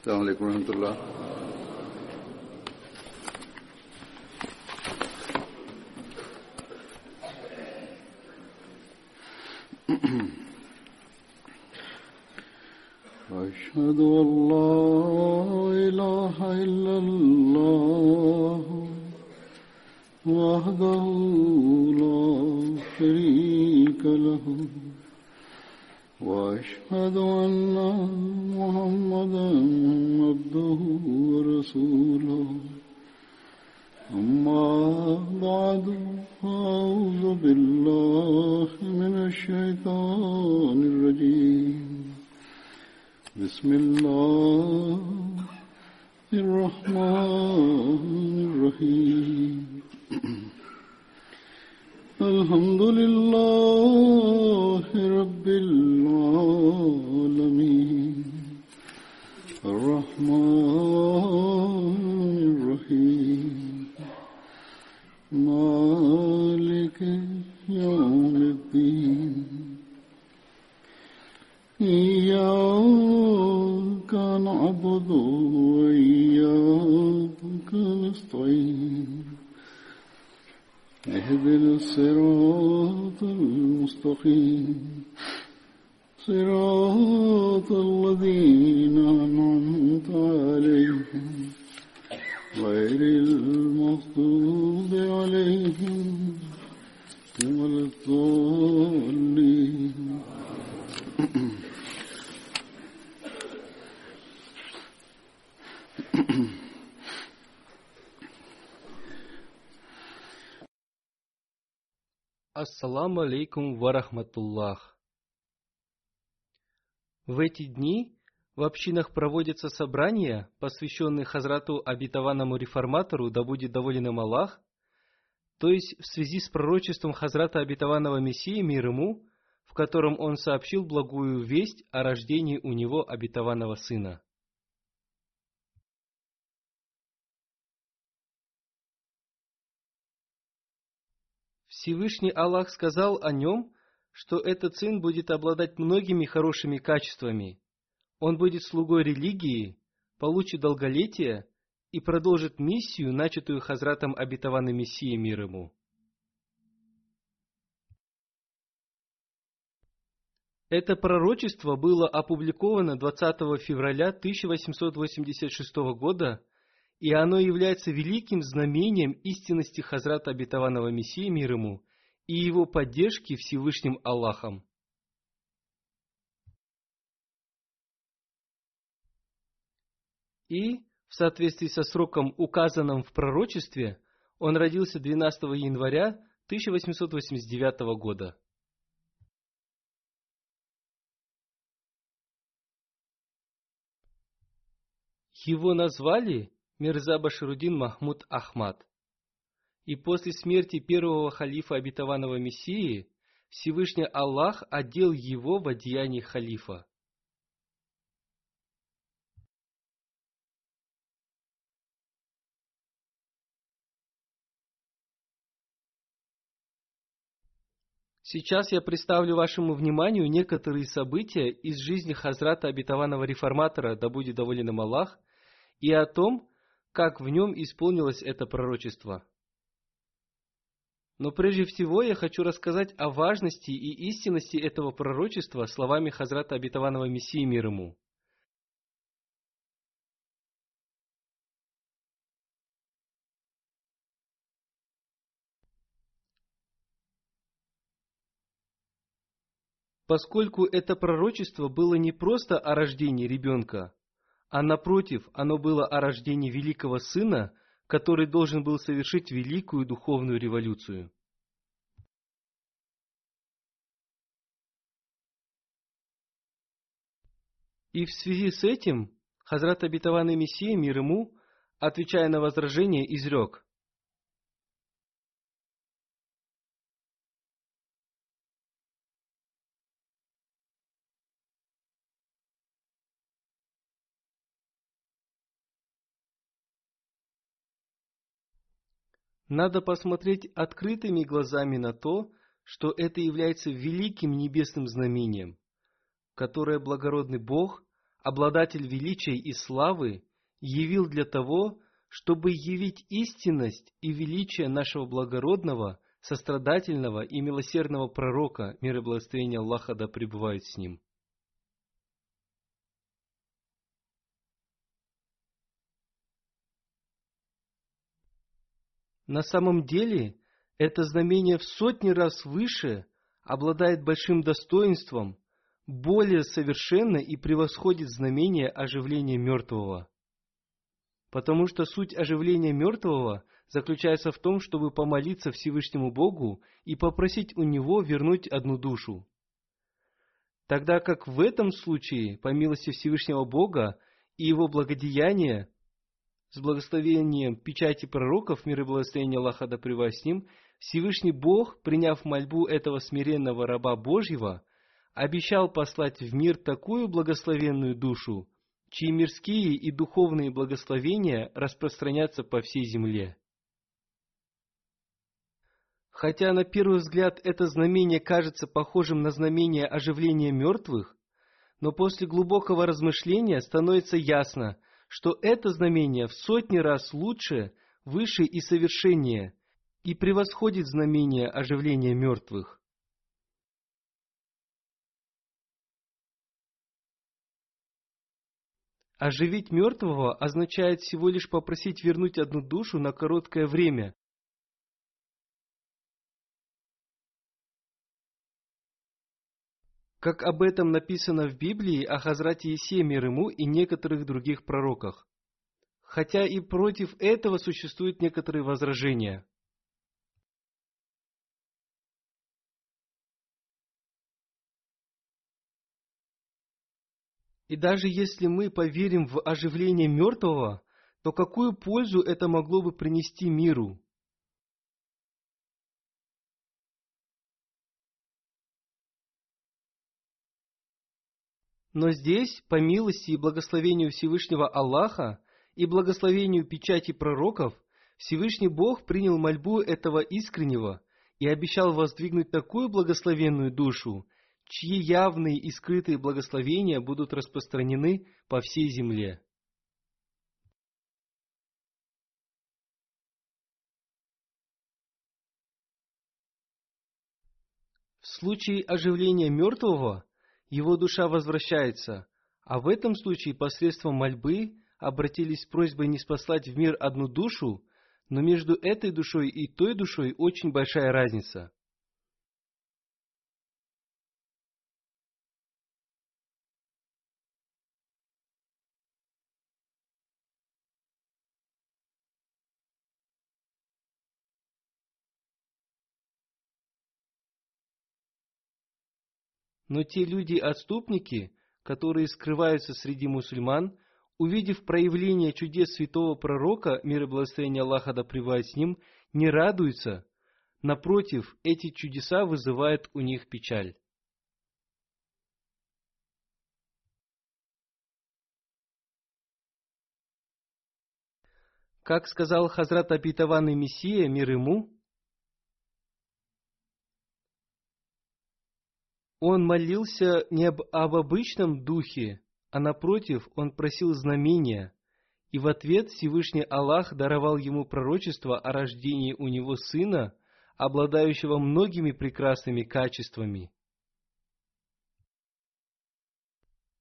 السلام عليكم ورحمة الله غير المغضوب عليهم ولا الضالين Ассаламу алейкум варахматуллах. В эти дни в общинах проводятся собрания, посвященные Хазрату обетованному реформатору, да будет доволен им Аллах, то есть в связи с пророчеством Хазрата обетованного Мессии мир ему, в котором он сообщил благую весть о рождении у него обетованного сына. Всевышний Аллах сказал о нем, что этот сын будет обладать многими хорошими качествами. Он будет слугой религии, получит долголетие и продолжит миссию, начатую Хазратом обетованным Мессией мир ему. Это пророчество было опубликовано 20 февраля 1886 года и оно является великим знамением истинности Хазрата обетованного Мессии мир ему и его поддержки Всевышним Аллахом. И, в соответствии со сроком, указанным в пророчестве, он родился 12 января 1889 года. Его назвали Мирза Баширудин Махмуд Ахмад. И после смерти первого халифа обетованного Мессии Всевышний Аллах одел его в одеяние халифа. Сейчас я представлю вашему вниманию некоторые события из жизни Хазрата обетованного реформатора, да будет доволен им Аллах, и о том, как в нем исполнилось это пророчество. Но прежде всего я хочу рассказать о важности и истинности этого пророчества словами Хазрата обетованного Мессии мир ему. Поскольку это пророчество было не просто о рождении ребенка, а напротив, оно было о рождении великого сына, который должен был совершить великую духовную революцию. И в связи с этим Хазрат обетованный Мессия, мир ему, отвечая на возражение, изрек. Надо посмотреть открытыми глазами на то, что это является великим небесным знамением, которое благородный Бог, обладатель величия и славы, явил для того, чтобы явить истинность и величие нашего благородного, сострадательного и милосердного пророка, мир и благословение Аллаха да пребывают с ним. На самом деле, это знамение в сотни раз выше, обладает большим достоинством, более совершенно и превосходит знамение оживления мертвого. Потому что суть оживления мертвого заключается в том, чтобы помолиться Всевышнему Богу и попросить у Него вернуть одну душу. Тогда как в этом случае, по милости Всевышнего Бога и Его благодеяния, с благословением печати пророков, мир и благословение Аллаха да с ним, Всевышний Бог, приняв мольбу этого смиренного раба Божьего, обещал послать в мир такую благословенную душу, чьи мирские и духовные благословения распространятся по всей земле. Хотя на первый взгляд это знамение кажется похожим на знамение оживления мертвых, но после глубокого размышления становится ясно, что это знамение в сотни раз лучше, выше и совершеннее и превосходит знамение оживления мертвых. Оживить мертвого означает всего лишь попросить вернуть одну душу на короткое время. Как об этом написано в Библии о Хазрате Исее мир ему и некоторых других пророках. Хотя и против этого существуют некоторые возражения. И даже если мы поверим в оживление мертвого, то какую пользу это могло бы принести миру? Но здесь, по милости и благословению Всевышнего Аллаха и благословению печати пророков, Всевышний Бог принял мольбу этого искреннего и обещал воздвигнуть такую благословенную душу, чьи явные и скрытые благословения будут распространены по всей земле. В случае оживления мертвого его душа возвращается, а в этом случае посредством мольбы обратились с просьбой не спаслать в мир одну душу, но между этой душой и той душой очень большая разница. Но те люди-отступники, которые скрываются среди мусульман, увидев проявление чудес святого пророка, мир и благословение Аллаха да с ним, не радуются. Напротив, эти чудеса вызывают у них печаль. Как сказал Хазрат Абитаван Мессия, мир ему, Он молился не об, об обычном духе, а напротив, он просил знамения, и в ответ Всевышний Аллах даровал ему пророчество о рождении у него сына, обладающего многими прекрасными качествами.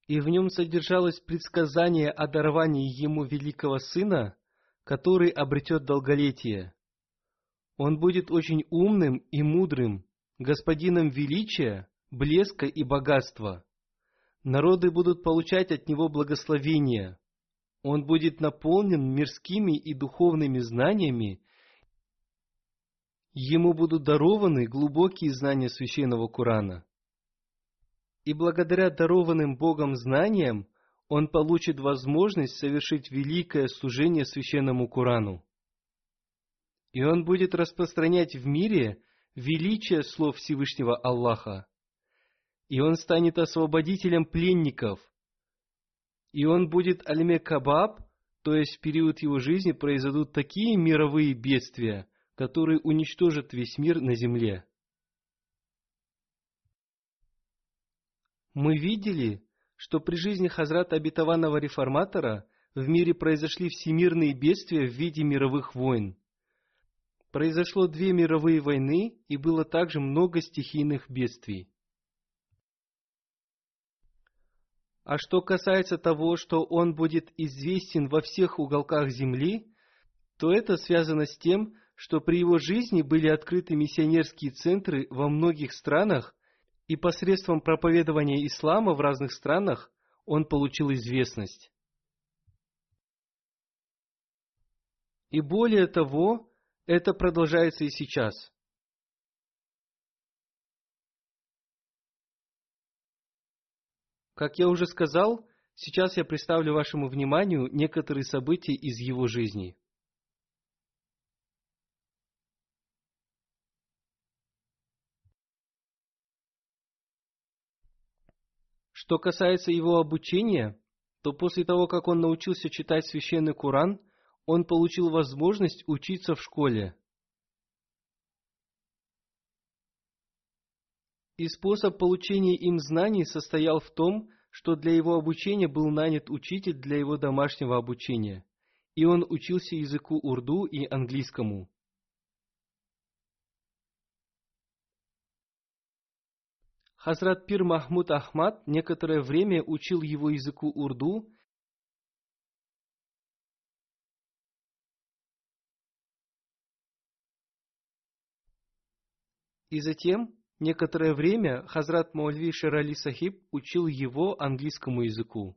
И в нем содержалось предсказание о даровании ему великого сына, который обретет долголетие. Он будет очень умным и мудрым, господином величия, блеска и богатства. Народы будут получать от него благословения. Он будет наполнен мирскими и духовными знаниями. Ему будут дарованы глубокие знания священного Корана. И благодаря дарованным Богом знаниям он получит возможность совершить великое служение священному Корану. И он будет распространять в мире величие слов Всевышнего Аллаха и он станет освободителем пленников. И он будет Альме-Кабаб, то есть в период его жизни произойдут такие мировые бедствия, которые уничтожат весь мир на земле. Мы видели, что при жизни Хазрата Обетованного Реформатора в мире произошли всемирные бедствия в виде мировых войн. Произошло две мировые войны и было также много стихийных бедствий. А что касается того, что он будет известен во всех уголках земли, то это связано с тем, что при его жизни были открыты миссионерские центры во многих странах, и посредством проповедования ислама в разных странах он получил известность. И более того, это продолжается и сейчас. Как я уже сказал, сейчас я представлю вашему вниманию некоторые события из его жизни. Что касается его обучения, то после того, как он научился читать священный Куран, он получил возможность учиться в школе. И способ получения им знаний состоял в том, что для его обучения был нанят учитель для его домашнего обучения, и он учился языку урду и английскому. Хазрат Пир Махмуд Ахмад некоторое время учил его языку урду, и затем некоторое время Хазрат Маульви Шерали Сахиб учил его английскому языку.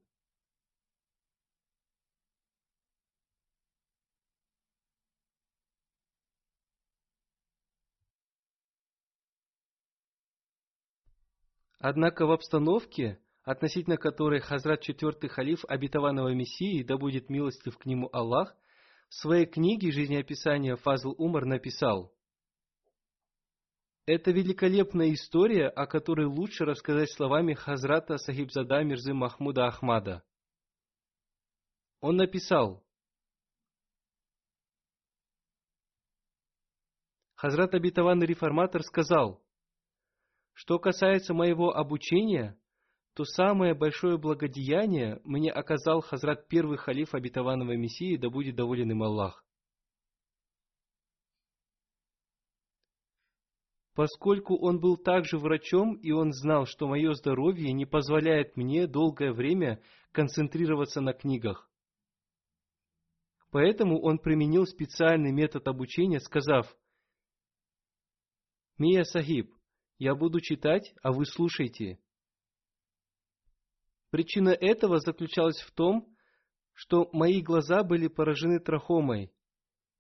Однако в обстановке, относительно которой Хазрат четвертый халиф обетованного Мессии, да будет милостив к нему Аллах, в своей книге жизнеописания Фазл Умар написал «Это великолепная история, о которой лучше рассказать словами Хазрата Сахибзада Мирзы Махмуда Ахмада». Он написал Хазрат обетованный реформатор сказал – что касается моего обучения, то самое большое благодеяние мне оказал Хазрат первый халиф обетованного Мессии, да будет доволен им Аллах. Поскольку он был также врачом, и он знал, что мое здоровье не позволяет мне долгое время концентрироваться на книгах. Поэтому он применил специальный метод обучения, сказав, «Мия Сахиб, я буду читать, а вы слушайте. Причина этого заключалась в том, что мои глаза были поражены трахомой,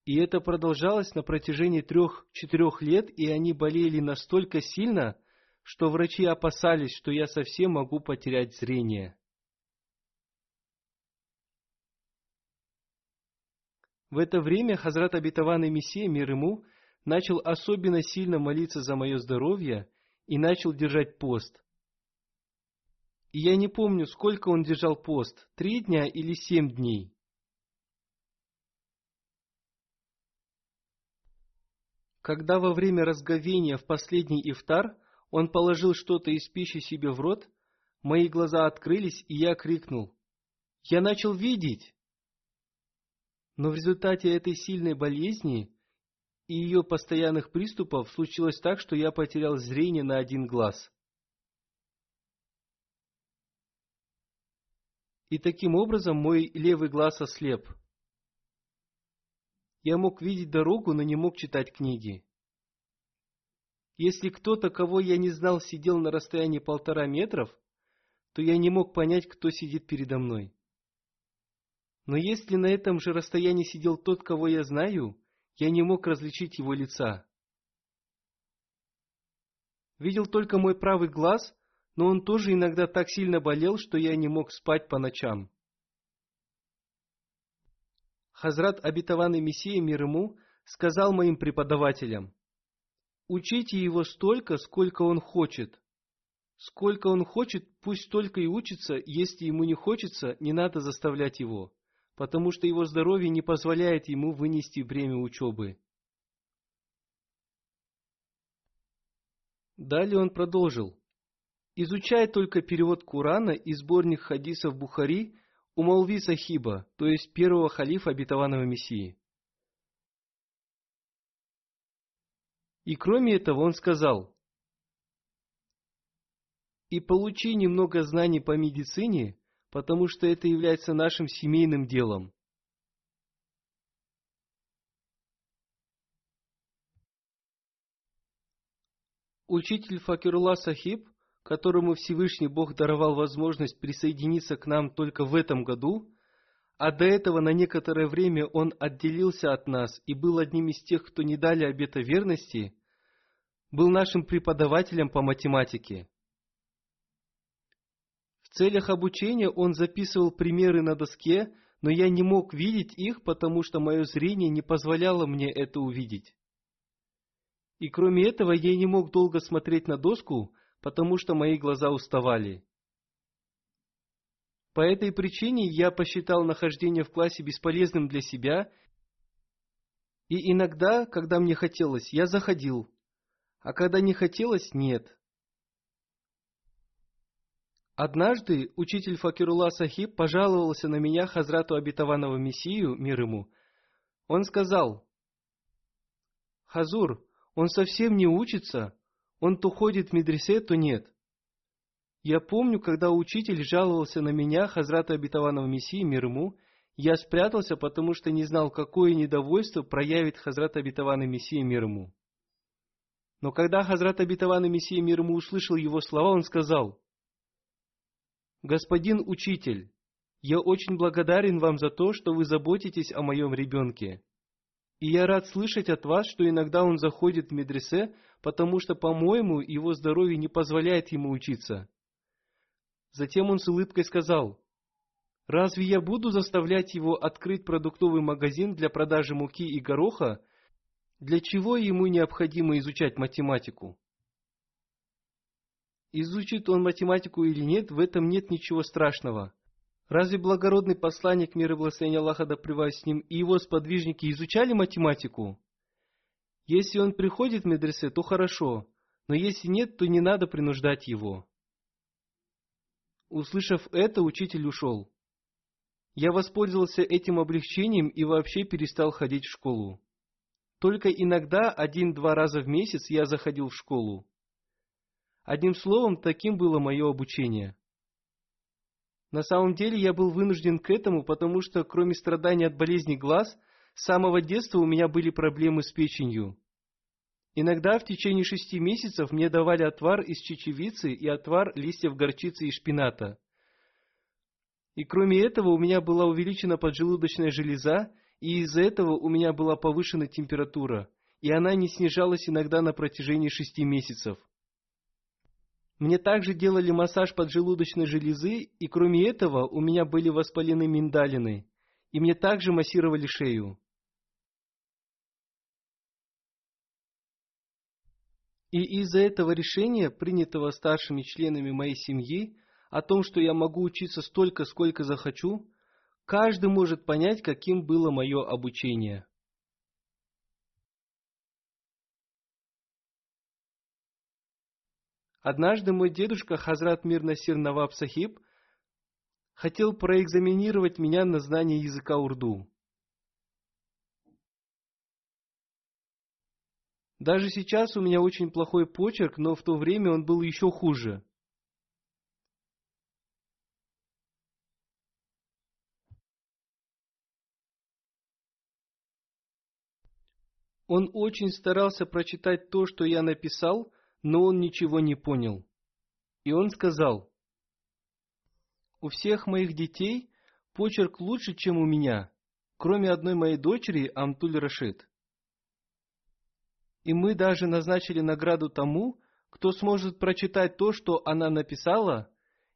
и это продолжалось на протяжении трех-четырех лет, и они болели настолько сильно, что врачи опасались, что я совсем могу потерять зрение. В это время Хазрат Абитаван Мессия, мир ему, начал особенно сильно молиться за мое здоровье и начал держать пост. И я не помню, сколько он держал пост, три дня или семь дней. Когда во время разговения в последний ифтар он положил что-то из пищи себе в рот, мои глаза открылись, и я крикнул. Я начал видеть! Но в результате этой сильной болезни и ее постоянных приступов случилось так, что я потерял зрение на один глаз. И таким образом мой левый глаз ослеп. Я мог видеть дорогу, но не мог читать книги. Если кто-то, кого я не знал, сидел на расстоянии полтора метров, то я не мог понять, кто сидит передо мной. Но если на этом же расстоянии сидел тот, кого я знаю, я не мог различить его лица. Видел только мой правый глаз, но он тоже иногда так сильно болел, что я не мог спать по ночам. Хазрат обетованный Мессия мир ему сказал моим преподавателям, «Учите его столько, сколько он хочет. Сколько он хочет, пусть столько и учится, если ему не хочется, не надо заставлять его» потому что его здоровье не позволяет ему вынести бремя учебы. Далее он продолжил. Изучай только перевод Курана и сборник хадисов Бухари у Малви Сахиба, то есть первого халифа обетованного Мессии. И кроме этого он сказал, «И получи немного знаний по медицине, потому что это является нашим семейным делом». Учитель Факирулла Сахиб, которому Всевышний Бог даровал возможность присоединиться к нам только в этом году, а до этого на некоторое время он отделился от нас и был одним из тех, кто не дали обета верности, был нашим преподавателем по математике. В целях обучения он записывал примеры на доске, но я не мог видеть их, потому что мое зрение не позволяло мне это увидеть. И кроме этого, я не мог долго смотреть на доску, потому что мои глаза уставали. По этой причине я посчитал нахождение в классе бесполезным для себя, и иногда, когда мне хотелось, я заходил, а когда не хотелось, нет. Однажды учитель Факирулла Сахиб пожаловался на меня Хазрату Обетованного Мессию, мир ему. Он сказал, «Хазур, он совсем не учится. Он то ходит в медресе, то нет. Я помню, когда учитель жаловался на меня, Хазрата Обетованного Мессии, мир ему, я спрятался, потому что не знал, какое недовольство проявит Хазрат Обетованный Мессия, мир ему. Но когда Хазрат Обетованный Мессия, мир ему, услышал его слова, он сказал, «Господин учитель, я очень благодарен вам за то, что вы заботитесь о моем ребенке. И я рад слышать от вас, что иногда он заходит в медресе, потому что, по-моему, его здоровье не позволяет ему учиться. Затем он с улыбкой сказал, «Разве я буду заставлять его открыть продуктовый магазин для продажи муки и гороха? Для чего ему необходимо изучать математику?» Изучит он математику или нет, в этом нет ничего страшного. Разве благородный посланник мира и благословения Аллаха да с ним и его сподвижники изучали математику? Если он приходит в медресе, то хорошо, но если нет, то не надо принуждать его. Услышав это, учитель ушел. Я воспользовался этим облегчением и вообще перестал ходить в школу. Только иногда, один-два раза в месяц, я заходил в школу. Одним словом, таким было мое обучение. На самом деле я был вынужден к этому, потому что, кроме страданий от болезни глаз, с самого детства у меня были проблемы с печенью. Иногда в течение шести месяцев мне давали отвар из чечевицы и отвар листьев горчицы и шпината. И кроме этого у меня была увеличена поджелудочная железа, и из-за этого у меня была повышена температура, и она не снижалась иногда на протяжении шести месяцев. Мне также делали массаж поджелудочной железы, и кроме этого у меня были воспалены миндалины, и мне также массировали шею. И из-за этого решения, принятого старшими членами моей семьи, о том, что я могу учиться столько, сколько захочу, каждый может понять, каким было мое обучение. Однажды мой дедушка Хазрат Мир Насир Наваб Сахиб хотел проэкзаминировать меня на знание языка урду. Даже сейчас у меня очень плохой почерк, но в то время он был еще хуже. Он очень старался прочитать то, что я написал, но он ничего не понял. И он сказал, «У всех моих детей почерк лучше, чем у меня, кроме одной моей дочери Амтуль Рашид. И мы даже назначили награду тому, кто сможет прочитать то, что она написала,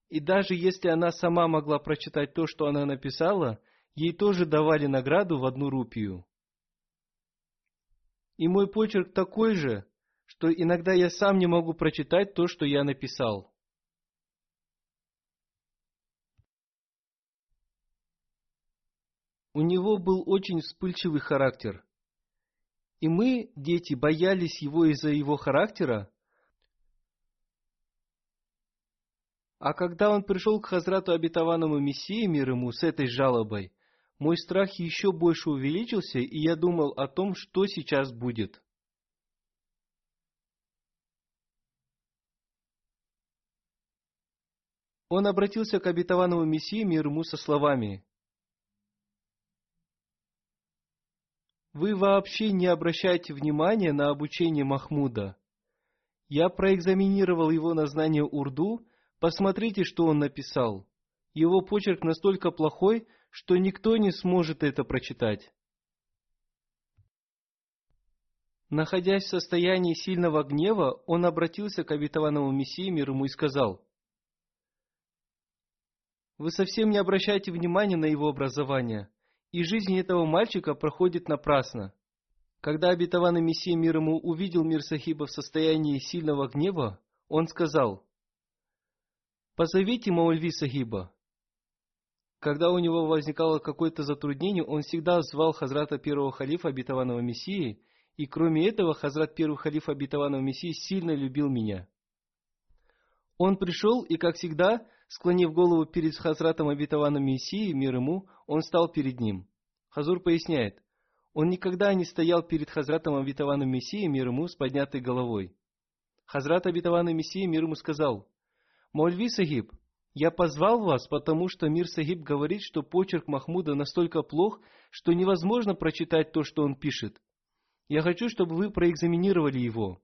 и даже если она сама могла прочитать то, что она написала, ей тоже давали награду в одну рупию. И мой почерк такой же, что иногда я сам не могу прочитать то, что я написал. У него был очень вспыльчивый характер. И мы, дети, боялись его из-за его характера, А когда он пришел к Хазрату обетованному Мессии, мир ему, с этой жалобой, мой страх еще больше увеличился, и я думал о том, что сейчас будет. Он обратился к обетованному Мессии, мир ему, со словами. Вы вообще не обращаете внимания на обучение Махмуда. Я проэкзаминировал его на знание урду Посмотрите, что он написал. Его почерк настолько плохой, что никто не сможет это прочитать. Находясь в состоянии сильного гнева, он обратился к обетованному Мессии мир ему и сказал, «Вы совсем не обращаете внимания на его образование, и жизнь этого мальчика проходит напрасно». Когда обетованный Мессия мир ему увидел мир Сахиба в состоянии сильного гнева, он сказал, Позовите Маульви Сахиба. Когда у него возникало какое-то затруднение, он всегда звал Хазрата первого халифа обетованного Мессии, и кроме этого Хазрат первый халиф обетованного Мессии сильно любил меня. Он пришел, и, как всегда, склонив голову перед Хазратом обетованным Мессией, мир ему, он стал перед ним. Хазур поясняет, он никогда не стоял перед Хазратом обетованным Мессией, мир ему, с поднятой головой. Хазрат обетованный Мессия, мир ему, сказал, Мольви Сахиб, я позвал вас, потому что Мир Сахиб говорит, что почерк Махмуда настолько плох, что невозможно прочитать то, что он пишет. Я хочу, чтобы вы проэкзаминировали его.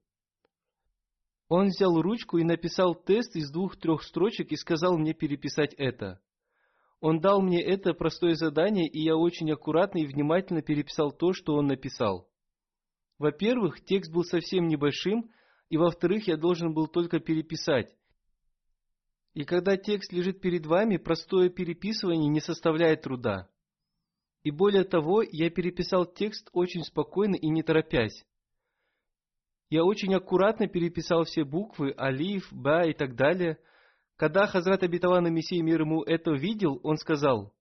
Он взял ручку и написал тест из двух-трех строчек и сказал мне переписать это. Он дал мне это простое задание, и я очень аккуратно и внимательно переписал то, что он написал. Во-первых, текст был совсем небольшим, и во-вторых, я должен был только переписать. И когда текст лежит перед вами, простое переписывание не составляет труда. И более того, я переписал текст очень спокойно и не торопясь. Я очень аккуратно переписал все буквы, алиф, ба и так далее. Когда Хазрат Абитавана Мессия мир ему это видел, он сказал,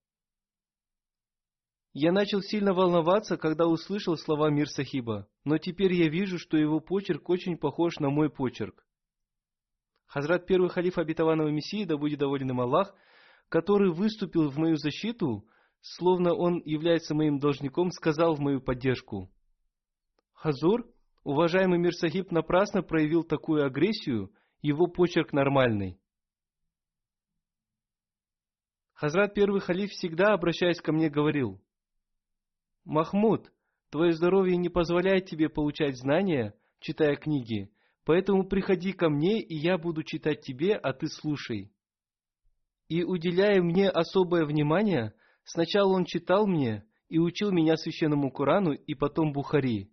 «Я начал сильно волноваться, когда услышал слова Мир Сахиба, но теперь я вижу, что его почерк очень похож на мой почерк. Хазрат первый халиф обетованного Мессии, да будет доволен им Аллах, который выступил в мою защиту, словно он является моим должником, сказал в мою поддержку. Хазур, уважаемый Мир Сахиб напрасно проявил такую агрессию, его почерк нормальный. Хазрат первый халиф всегда, обращаясь ко мне, говорил, «Махмуд, твое здоровье не позволяет тебе получать знания, читая книги, Поэтому приходи ко мне, и я буду читать тебе, а ты слушай. И уделяя мне особое внимание, сначала он читал мне и учил меня священному Корану, и потом Бухари.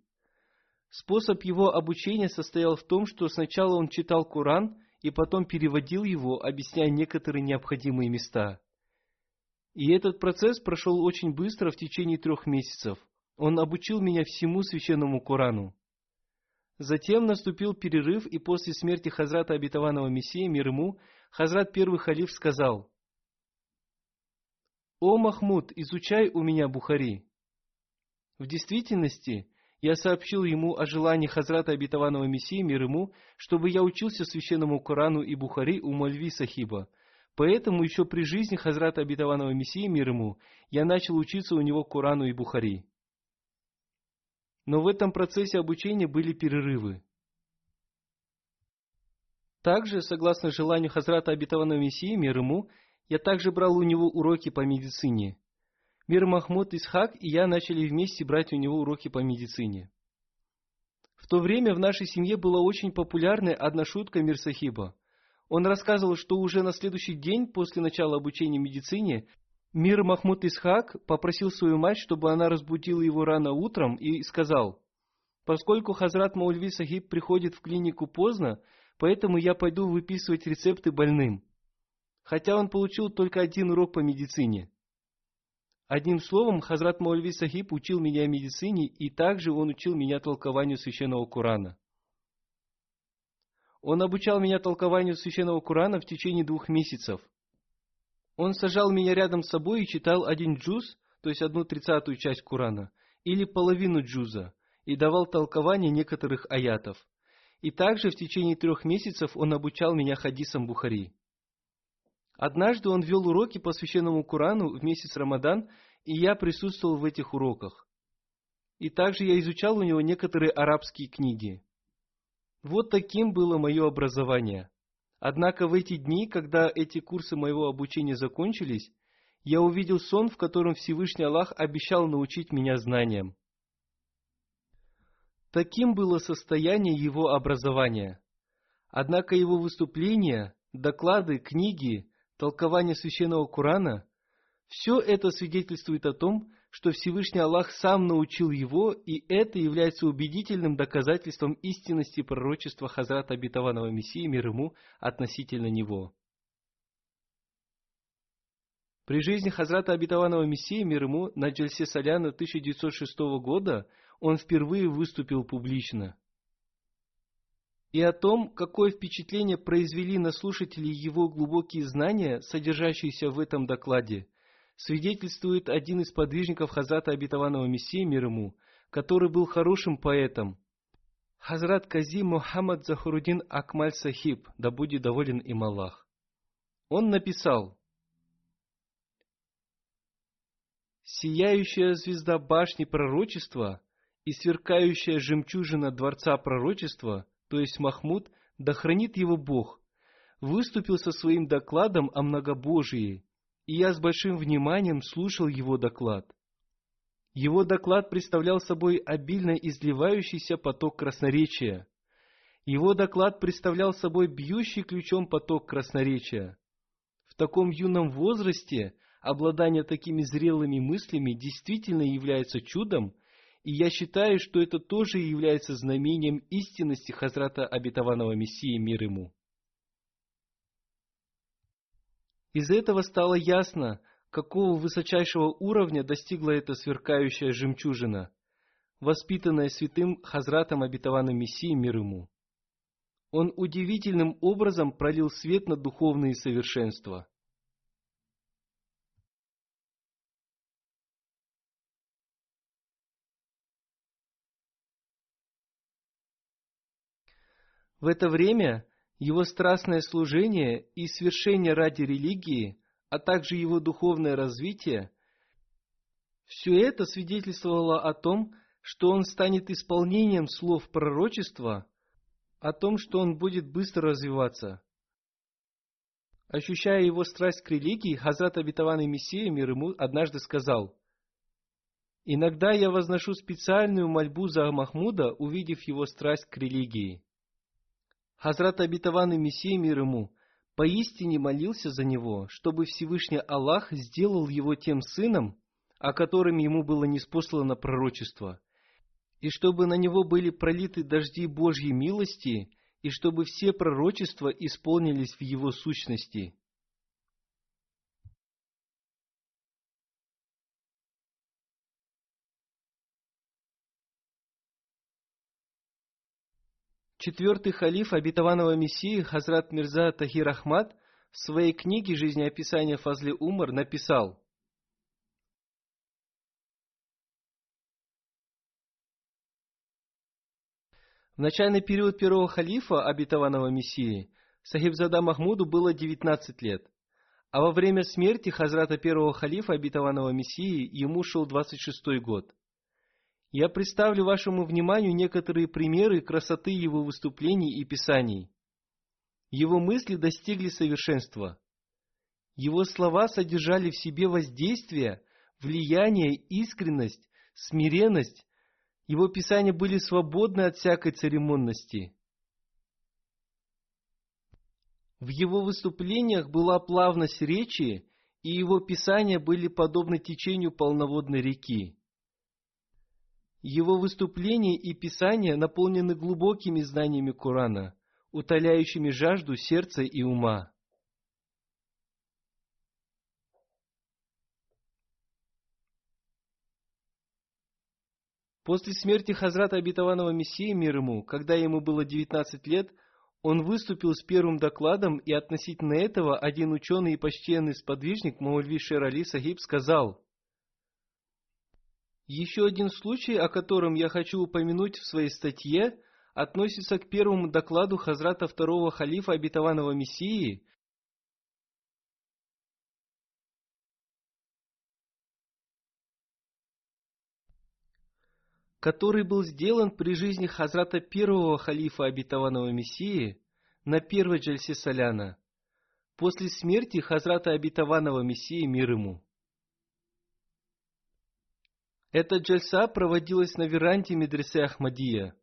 Способ его обучения состоял в том, что сначала он читал Коран, и потом переводил его, объясняя некоторые необходимые места. И этот процесс прошел очень быстро в течение трех месяцев. Он обучил меня всему священному Корану. Затем наступил перерыв, и после смерти Хазрата обетованного Мессии, мир ему, Хазрат первый халиф сказал, «О Махмуд, изучай у меня Бухари». В действительности, я сообщил ему о желании Хазрата обетованного Мессии, мир ему, чтобы я учился священному Корану и Бухари у Мальви Сахиба. Поэтому еще при жизни Хазрата обетованного Мессии, мир ему, я начал учиться у него Корану и Бухари. Но в этом процессе обучения были перерывы. Также, согласно желанию Хазрата Обетованного Мессии, мир ему, я также брал у него уроки по медицине. Мир Махмуд Исхак и я начали вместе брать у него уроки по медицине. В то время в нашей семье была очень популярная одна шутка Мир Сахиба. Он рассказывал, что уже на следующий день после начала обучения медицине Мир Махмуд Исхак попросил свою мать, чтобы она разбудила его рано утром и сказал, «Поскольку Хазрат Маульви Сахиб приходит в клинику поздно, поэтому я пойду выписывать рецепты больным». Хотя он получил только один урок по медицине. Одним словом, Хазрат Маульви Сахиб учил меня медицине, и также он учил меня толкованию священного Корана. Он обучал меня толкованию священного Корана в течение двух месяцев – он сажал меня рядом с собой и читал один джуз, то есть одну тридцатую часть Курана, или половину джуза, и давал толкование некоторых аятов. И также в течение трех месяцев он обучал меня хадисам Бухари. Однажды он вел уроки по священному Корану в месяц Рамадан, и я присутствовал в этих уроках. И также я изучал у него некоторые арабские книги. Вот таким было мое образование. Однако в эти дни, когда эти курсы моего обучения закончились, я увидел сон, в котором Всевышний Аллах обещал научить меня знаниям. Таким было состояние его образования. Однако его выступления, доклады, книги, толкование священного Корана – все это свидетельствует о том, что Всевышний Аллах сам научил его, и это является убедительным доказательством истинности пророчества Хазрата Обетованного Мессии мир ему относительно него. При жизни Хазрата Абитаванова Мессии мир ему на Джальсе Соляна 1906 года он впервые выступил публично. И о том, какое впечатление произвели на слушателей его глубокие знания, содержащиеся в этом докладе, свидетельствует один из подвижников Хазрата Абитаванова Мессии мир ему, который был хорошим поэтом. Хазрат Кази Мухаммад Захурудин Акмаль Сахиб, да будет доволен им Аллах. Он написал – сияющая звезда башни пророчества и сверкающая жемчужина дворца пророчества, то есть Махмуд, да хранит его Бог, выступил со своим докладом о многобожии, и я с большим вниманием слушал его доклад. Его доклад представлял собой обильно изливающийся поток красноречия. Его доклад представлял собой бьющий ключом поток красноречия. В таком юном возрасте обладание такими зрелыми мыслями действительно является чудом, и я считаю, что это тоже является знамением истинности Хазрата Обетованного Мессии мир ему. Из этого стало ясно, какого высочайшего уровня достигла эта сверкающая жемчужина, воспитанная святым Хазратом Обетованным Мессии мир ему. Он удивительным образом пролил свет на духовные совершенства – В это время его страстное служение и свершение ради религии, а также его духовное развитие, все это свидетельствовало о том, что он станет исполнением слов пророчества, о том, что он будет быстро развиваться. Ощущая его страсть к религии, Хазрат Абитаванный Мессия мир ему однажды сказал, «Иногда я возношу специальную мольбу за Махмуда, увидев его страсть к религии». Хазрат обетованный Мессия мир ему, поистине молился за него, чтобы Всевышний Аллах сделал его тем сыном, о котором ему было неспослано пророчество, и чтобы на него были пролиты дожди Божьей милости, и чтобы все пророчества исполнились в его сущности. Четвертый халиф обетованного Мессии Хазрат Мирза Тахир Ахмад в своей книге «Жизнеописание Фазли Умар» написал В начальный период первого халифа обетованного Мессии Сахибзада Махмуду было 19 лет, а во время смерти Хазрата первого халифа обетованного Мессии ему шел 26 год – я представлю вашему вниманию некоторые примеры красоты его выступлений и писаний. Его мысли достигли совершенства. Его слова содержали в себе воздействие, влияние, искренность, смиренность. Его писания были свободны от всякой церемонности. В его выступлениях была плавность речи, и его писания были подобны течению полноводной реки. Его выступления и писания наполнены глубокими знаниями Корана, утоляющими жажду сердца и ума. После смерти Хазрата Обетованного Мессии мир ему, когда ему было 19 лет, он выступил с первым докладом, и относительно этого один ученый и почтенный сподвижник Маульви Шерали Сахиб сказал – еще один случай, о котором я хочу упомянуть в своей статье, относится к первому докладу Хазрата второго халифа обетованного Мессии, который был сделан при жизни Хазрата первого халифа обетованного Мессии на первой джальсе Соляна, после смерти Хазрата обетованного Мессии мир ему. Эта джальса проводилась на веранде медресе Ахмадия.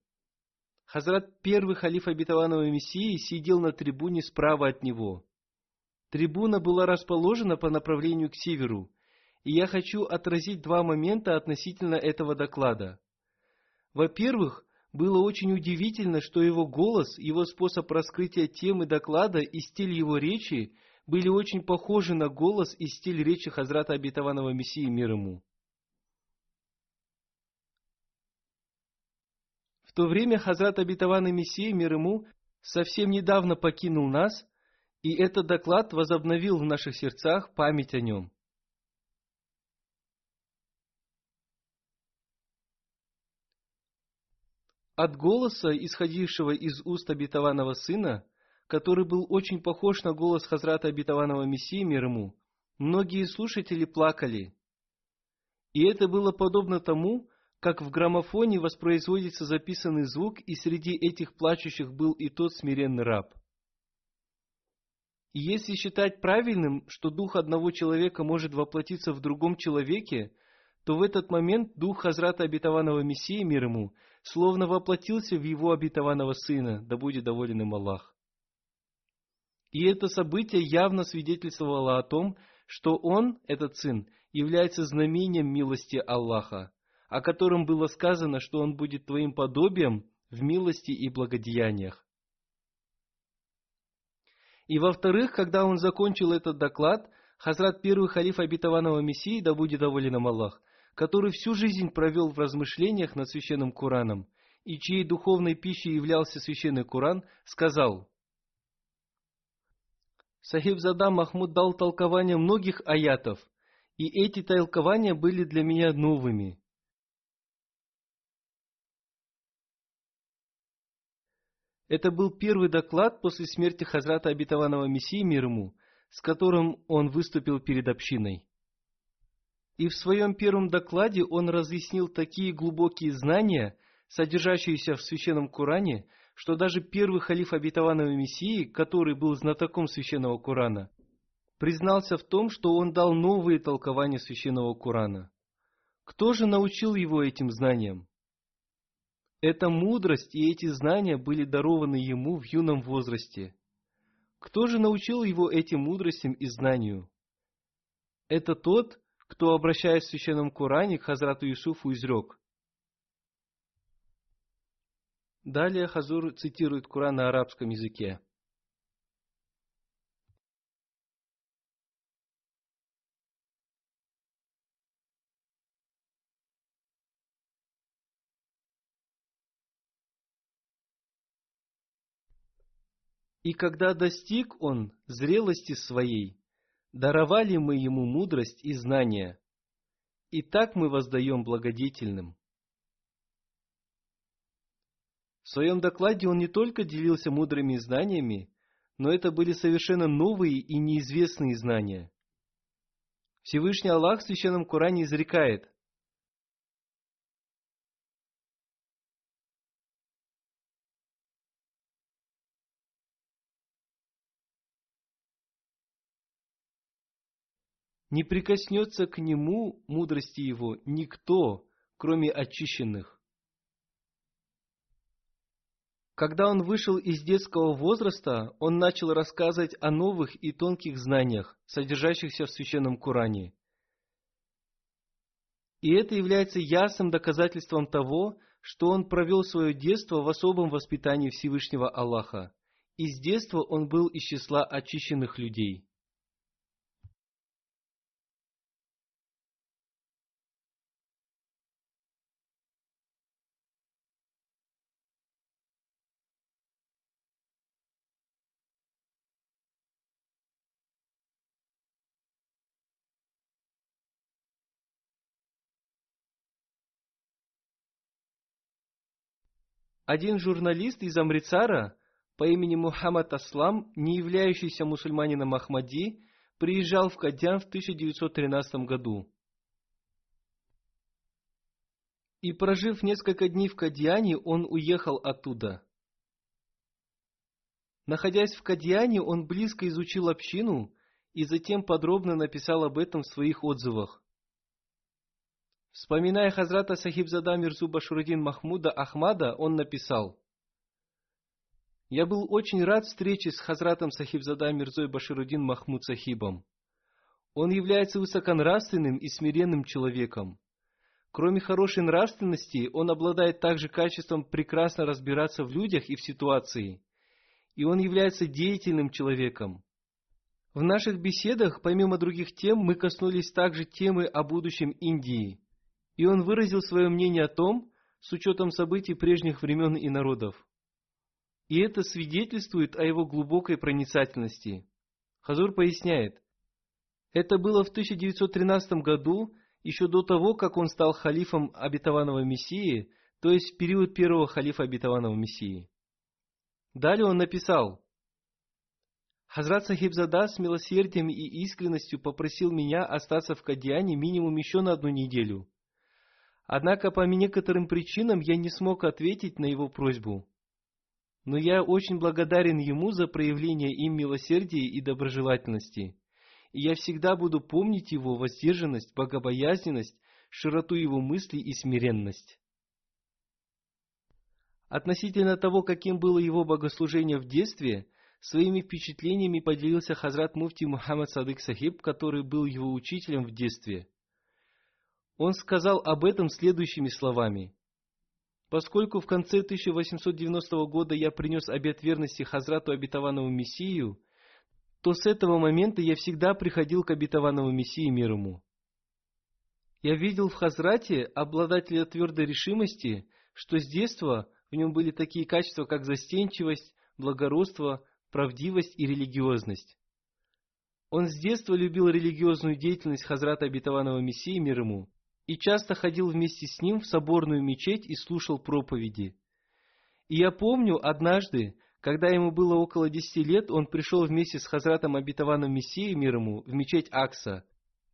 Хазрат первый халиф обетованного Мессии сидел на трибуне справа от него. Трибуна была расположена по направлению к северу, и я хочу отразить два момента относительно этого доклада. Во-первых, было очень удивительно, что его голос, его способ раскрытия темы доклада и стиль его речи были очень похожи на голос и стиль речи Хазрата Обетованного Мессии мир ему. То время Хазрат Обетованный Мессия, мир ему, совсем недавно покинул нас, и этот доклад возобновил в наших сердцах память о нем. От голоса, исходившего из уст обетованного сына, который был очень похож на голос Хазрата обетованного Мессии мир ему, многие слушатели плакали. И это было подобно тому, как в граммофоне воспроизводится записанный звук, и среди этих плачущих был и тот смиренный раб. И если считать правильным, что дух одного человека может воплотиться в другом человеке, то в этот момент дух Хазрата обетованного Мессии мир ему словно воплотился в его обетованного сына, да будет доволен им Аллах. И это событие явно свидетельствовало о том, что он, этот сын, является знамением милости Аллаха, о котором было сказано, что он будет твоим подобием в милости и благодеяниях. И во-вторых, когда он закончил этот доклад, Хазрат первый халиф обетованного Мессии, да будет доволен им Аллах, который всю жизнь провел в размышлениях над священным Кораном, и чьей духовной пищей являлся священный Куран, сказал, Сахиб Зада Махмуд дал толкование многих аятов, и эти толкования были для меня новыми. Это был первый доклад после смерти Хазрата Обетованного Мессии мир ему, с которым он выступил перед общиной. И в своем первом докладе он разъяснил такие глубокие знания, содержащиеся в Священном Коране, что даже первый халиф Обетованного Мессии, который был знатоком Священного Корана, признался в том, что он дал новые толкования Священного Корана. Кто же научил его этим знаниям? Эта мудрость и эти знания были дарованы ему в юном возрасте. Кто же научил его этим мудростям и знанию? Это тот, кто, обращаясь в Священном Коране к Хазрату Юсуфу, изрек. Далее Хазур цитирует Коран на арабском языке. И когда достиг он зрелости своей, даровали мы ему мудрость и знания, и так мы воздаем благодетельным. В своем докладе он не только делился мудрыми знаниями, но это были совершенно новые и неизвестные знания. Всевышний Аллах в Священном Коране изрекает, не прикоснется к нему мудрости его никто, кроме очищенных. Когда он вышел из детского возраста, он начал рассказывать о новых и тонких знаниях, содержащихся в Священном Коране. И это является ясным доказательством того, что он провел свое детство в особом воспитании Всевышнего Аллаха. И с детства он был из числа очищенных людей. Один журналист из Амрицара по имени Мухаммад Аслам, не являющийся мусульманином Ахмади, приезжал в Кадьян в 1913 году. И прожив несколько дней в Кадьяне, он уехал оттуда. Находясь в Кадьяне, он близко изучил общину и затем подробно написал об этом в своих отзывах. Вспоминая Хазрата Сахибзада Мирзу Башурудин Махмуда Ахмада, он написал, «Я был очень рад встрече с Хазратом Сахибзада Мирзой Баширудин Махмуд Сахибом. Он является высоконравственным и смиренным человеком. Кроме хорошей нравственности, он обладает также качеством прекрасно разбираться в людях и в ситуации. И он является деятельным человеком. В наших беседах, помимо других тем, мы коснулись также темы о будущем Индии. И он выразил свое мнение о том, с учетом событий прежних времен и народов. И это свидетельствует о его глубокой проницательности. Хазур поясняет, это было в 1913 году, еще до того, как он стал халифом обетованного Мессии, то есть в период первого халифа обетованного Мессии. Далее он написал, Хазрат Сахибзада с милосердием и искренностью попросил меня остаться в Кадьяне минимум еще на одну неделю. Однако по некоторым причинам я не смог ответить на его просьбу. Но я очень благодарен ему за проявление им милосердия и доброжелательности и я всегда буду помнить его воздержанность, богобоязненность, широту его мыслей и смиренность. Относительно того, каким было его богослужение в детстве, своими впечатлениями поделился Хазрат Муфти Мухаммад Садык Сахиб, который был его учителем в детстве. Он сказал об этом следующими словами. Поскольку в конце 1890 года я принес обет верности Хазрату обетованному Мессию, то с этого момента я всегда приходил к обетованному Мессии мир ему. Я видел в Хазрате обладателя твердой решимости, что с детства в нем были такие качества, как застенчивость, благородство, правдивость и религиозность. Он с детства любил религиозную деятельность Хазрата обетованного Мессии мир ему и часто ходил вместе с ним в соборную мечеть и слушал проповеди. И я помню, однажды, когда ему было около десяти лет, он пришел вместе с Хазратом обетованным Мессией мир ему в мечеть Акса.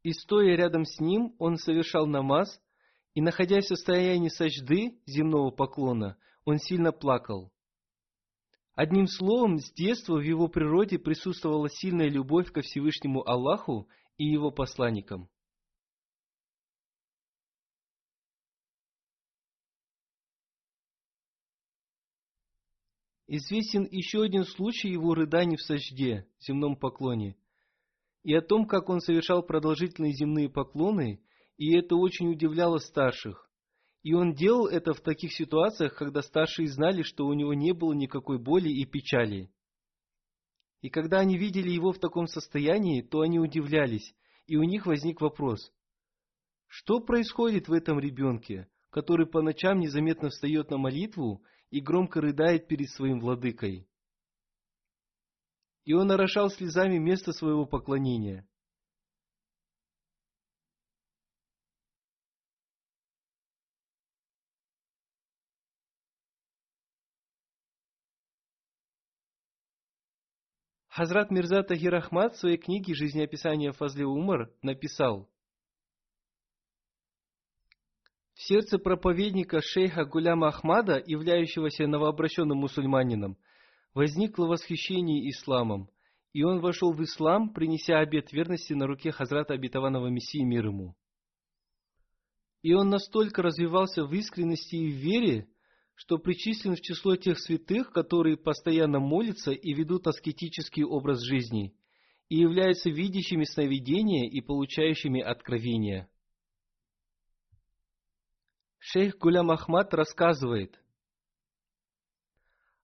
И стоя рядом с ним, он совершал намаз, и, находясь в состоянии сажды, земного поклона, он сильно плакал. Одним словом, с детства в его природе присутствовала сильная любовь ко Всевышнему Аллаху и его посланникам. Известен еще один случай его рыданий в сожде, земном поклоне, и о том, как он совершал продолжительные земные поклоны, и это очень удивляло старших. И он делал это в таких ситуациях, когда старшие знали, что у него не было никакой боли и печали. И когда они видели его в таком состоянии, то они удивлялись, и у них возник вопрос. Что происходит в этом ребенке, который по ночам незаметно встает на молитву и громко рыдает перед своим владыкой. И он орошал слезами место своего поклонения. Хазрат Мирза Тахир Ахмад в своей книге «Жизнеописание Фазли Умар» написал – В сердце проповедника шейха Гуляма Ахмада, являющегося новообращенным мусульманином, возникло восхищение исламом, и он вошел в ислам, принеся обет верности на руке Хазрата Обетованного Мессии мир ему. И он настолько развивался в искренности и в вере, что причислен в число тех святых, которые постоянно молятся и ведут аскетический образ жизни, и являются видящими сновидения и получающими откровения. Шейх Гулям Ахмад рассказывает,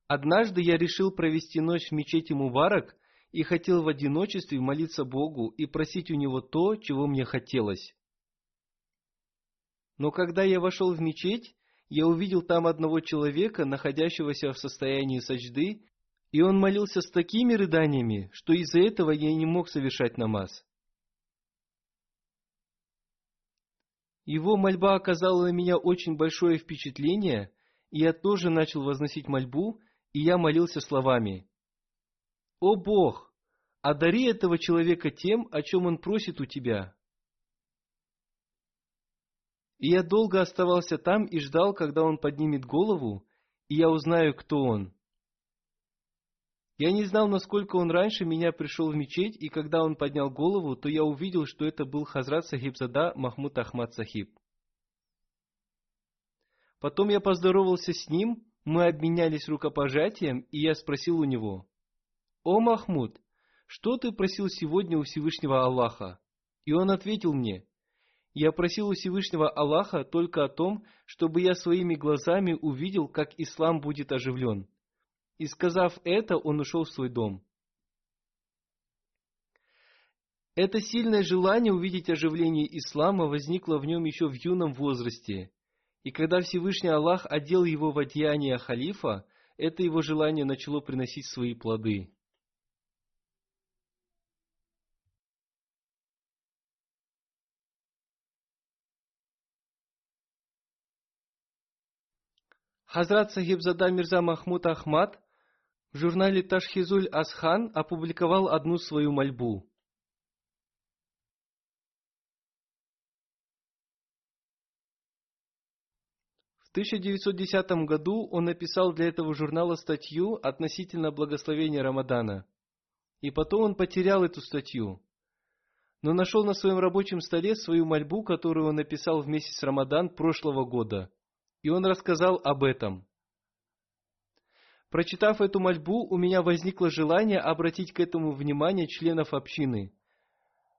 «Однажды я решил провести ночь в мечети Мубарак и хотел в одиночестве молиться Богу и просить у Него то, чего мне хотелось. Но когда я вошел в мечеть, я увидел там одного человека, находящегося в состоянии сажды, и он молился с такими рыданиями, что из-за этого я не мог совершать намаз. Его мольба оказала на меня очень большое впечатление, и я тоже начал возносить мольбу, и я молился словами. «О Бог, одари этого человека тем, о чем он просит у Тебя». И я долго оставался там и ждал, когда он поднимет голову, и я узнаю, кто он. Я не знал, насколько он раньше меня пришел в мечеть, и когда он поднял голову, то я увидел, что это был Хазрат Сахибзада Махмуд Ахмад Сахиб. Потом я поздоровался с ним, мы обменялись рукопожатием, и я спросил у него, «О, Махмуд, что ты просил сегодня у Всевышнего Аллаха?» И он ответил мне, «Я просил у Всевышнего Аллаха только о том, чтобы я своими глазами увидел, как ислам будет оживлен». И сказав это, он ушел в свой дом. Это сильное желание увидеть оживление ислама возникло в нем еще в юном возрасте. И когда Всевышний Аллах одел его в одеяние халифа, это его желание начало приносить свои плоды. Хазрат Сахибзада Мирза Махмуд Ахмад в журнале Ташхизуль Асхан опубликовал одну свою мольбу. В 1910 году он написал для этого журнала статью относительно благословения Рамадана. И потом он потерял эту статью. Но нашел на своем рабочем столе свою мольбу, которую он написал в месяц Рамадан прошлого года. И он рассказал об этом. Прочитав эту мольбу, у меня возникло желание обратить к этому внимание членов общины,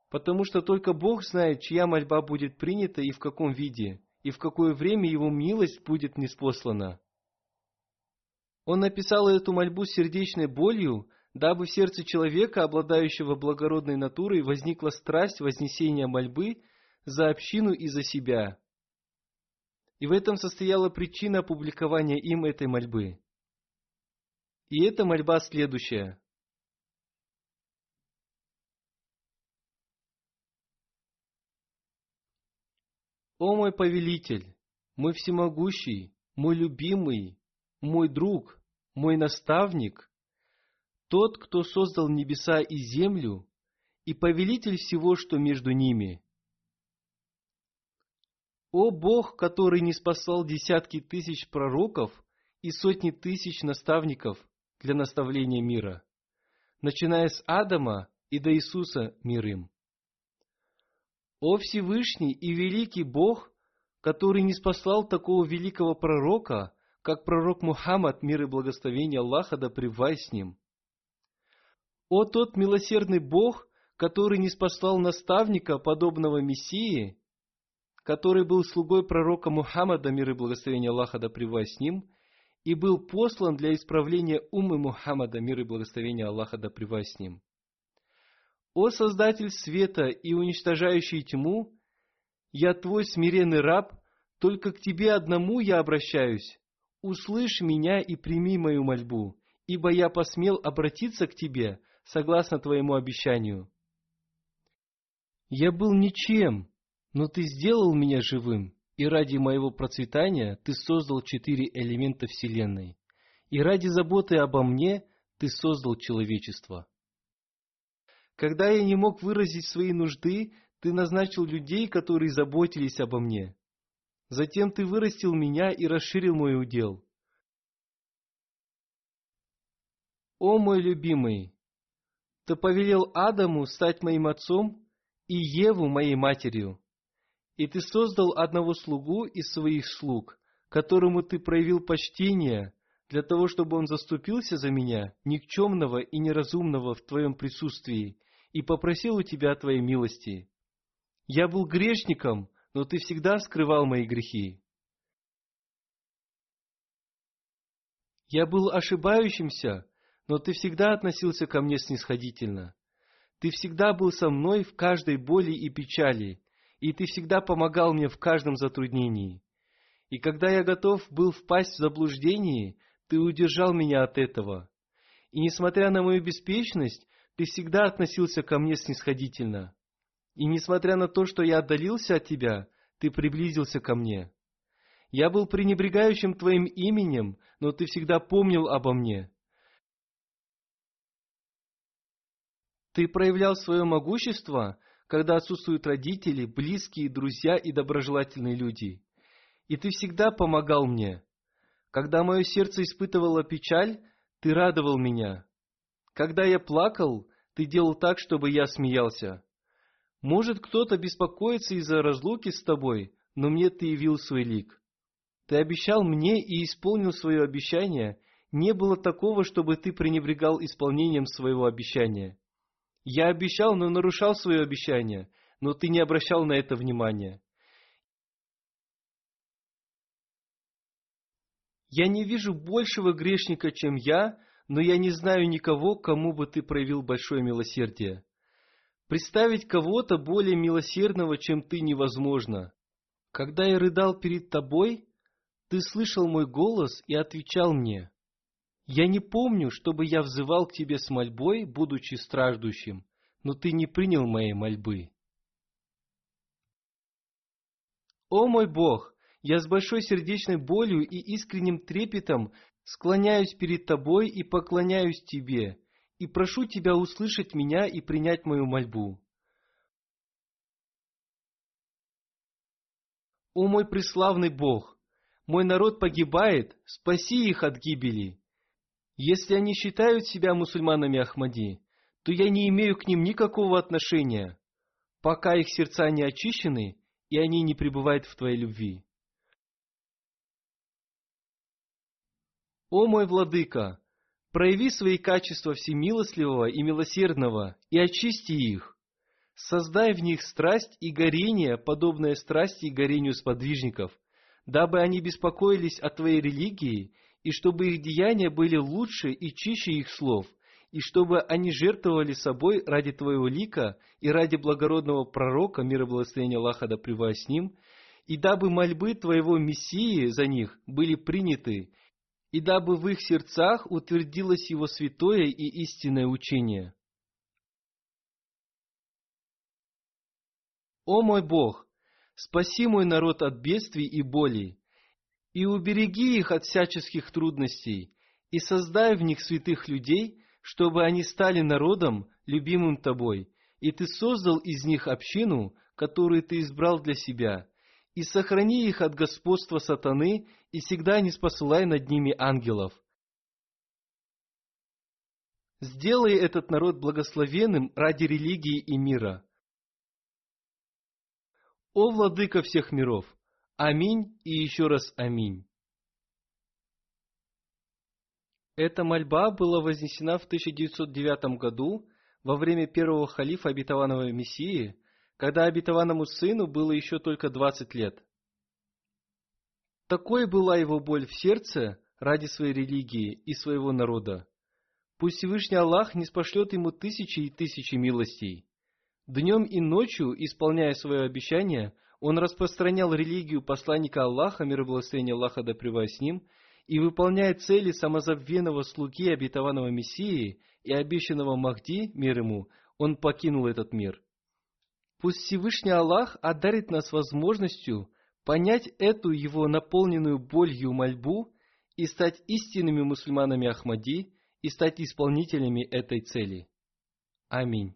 потому что только Бог знает, чья мольба будет принята и в каком виде, и в какое время Его милость будет неспослана. Он написал эту мольбу сердечной болью, дабы в сердце человека, обладающего благородной натурой, возникла страсть вознесения мольбы за общину и за себя. И в этом состояла причина опубликования им этой мольбы. И эта мольба следующая. О мой повелитель, мой всемогущий, мой любимый, мой друг, мой наставник, тот, кто создал небеса и землю, и повелитель всего, что между ними. О Бог, который не спасал десятки тысяч пророков и сотни тысяч наставников – для наставления мира, начиная с Адама и до Иисуса мир им. О Всевышний и великий Бог, который не спаслал такого великого пророка, как пророк Мухаммад, мир и благословение Аллаха да пребывай с ним. О тот милосердный Бог, который не спаслал наставника, подобного Мессии, который был слугой пророка Мухаммада, мир и благословение Аллаха да пребывай с ним, и был послан для исправления умы Мухаммада, мир и благословения Аллаха да с ним. О Создатель света и уничтожающий тьму, я твой смиренный раб, только к тебе одному я обращаюсь. Услышь меня и прими мою мольбу, ибо я посмел обратиться к тебе, согласно твоему обещанию. Я был ничем, но ты сделал меня живым, и ради моего процветания ты создал четыре элемента Вселенной. И ради заботы обо мне ты создал человечество. Когда я не мог выразить свои нужды, ты назначил людей, которые заботились обо мне. Затем ты вырастил меня и расширил мой удел. О мой любимый, ты повелел Адаму стать моим отцом и Еву моей матерью. И ты создал одного слугу из своих слуг, которому ты проявил почтение, для того, чтобы он заступился за меня, никчемного и неразумного в твоем присутствии, и попросил у тебя твоей милости. Я был грешником, но ты всегда скрывал мои грехи. Я был ошибающимся, но ты всегда относился ко мне снисходительно. Ты всегда был со мной в каждой боли и печали, и Ты всегда помогал мне в каждом затруднении. И когда я готов был впасть в заблуждение, Ты удержал меня от этого. И несмотря на мою беспечность, Ты всегда относился ко мне снисходительно. И несмотря на то, что я отдалился от Тебя, Ты приблизился ко мне. Я был пренебрегающим Твоим именем, но Ты всегда помнил обо мне. Ты проявлял свое могущество, когда отсутствуют родители, близкие, друзья и доброжелательные люди. И ты всегда помогал мне. Когда мое сердце испытывало печаль, ты радовал меня. Когда я плакал, ты делал так, чтобы я смеялся. Может, кто-то беспокоится из-за разлуки с тобой, но мне ты явил свой лик. Ты обещал мне и исполнил свое обещание. Не было такого, чтобы ты пренебрегал исполнением своего обещания. Я обещал, но нарушал свое обещание, но ты не обращал на это внимания. Я не вижу большего грешника, чем я, но я не знаю никого, кому бы ты проявил большое милосердие. Представить кого-то более милосердного, чем ты, невозможно. Когда я рыдал перед тобой, ты слышал мой голос и отвечал мне. Я не помню, чтобы я взывал к тебе с мольбой, будучи страждущим, но ты не принял моей мольбы. О мой Бог, я с большой сердечной болью и искренним трепетом склоняюсь перед тобой и поклоняюсь тебе, и прошу тебя услышать меня и принять мою мольбу. О мой преславный Бог, мой народ погибает, спаси их от гибели. Если они считают себя мусульманами Ахмади, то я не имею к ним никакого отношения, пока их сердца не очищены, и они не пребывают в Твоей любви. О мой владыка, прояви свои качества всемилостливого и милосердного и очисти их. Создай в них страсть и горение, подобное страсти и горению сподвижников, дабы они беспокоились о Твоей религии, и чтобы их деяния были лучше и чище их слов, и чтобы они жертвовали собой ради Твоего лика и ради благородного пророка, мир и благословения Аллаха да с ним, и дабы мольбы Твоего Мессии за них были приняты, и дабы в их сердцах утвердилось его святое и истинное учение. О мой Бог, спаси мой народ от бедствий и боли, и убереги их от всяческих трудностей, и создай в них святых людей, чтобы они стали народом, любимым Тобой, и Ты создал из них общину, которую Ты избрал для себя, и сохрани их от господства сатаны, и всегда не спосылай над ними ангелов. Сделай этот народ благословенным ради религии и мира. О Владыка всех миров! Аминь и еще раз аминь. Эта мольба была вознесена в 1909 году во время первого халифа обетованного Мессии, когда обетованному сыну было еще только 20 лет. Такой была его боль в сердце ради своей религии и своего народа. Пусть Всевышний Аллах не спошлет ему тысячи и тысячи милостей. Днем и ночью, исполняя свое обещание, он распространял религию посланника Аллаха, мир и благословение Аллаха да с ним, и выполняя цели самозабвенного слуги обетованного Мессии и обещанного Махди, мир ему, он покинул этот мир. Пусть Всевышний Аллах одарит нас возможностью понять эту его наполненную болью мольбу и стать истинными мусульманами Ахмади и стать исполнителями этой цели. Аминь.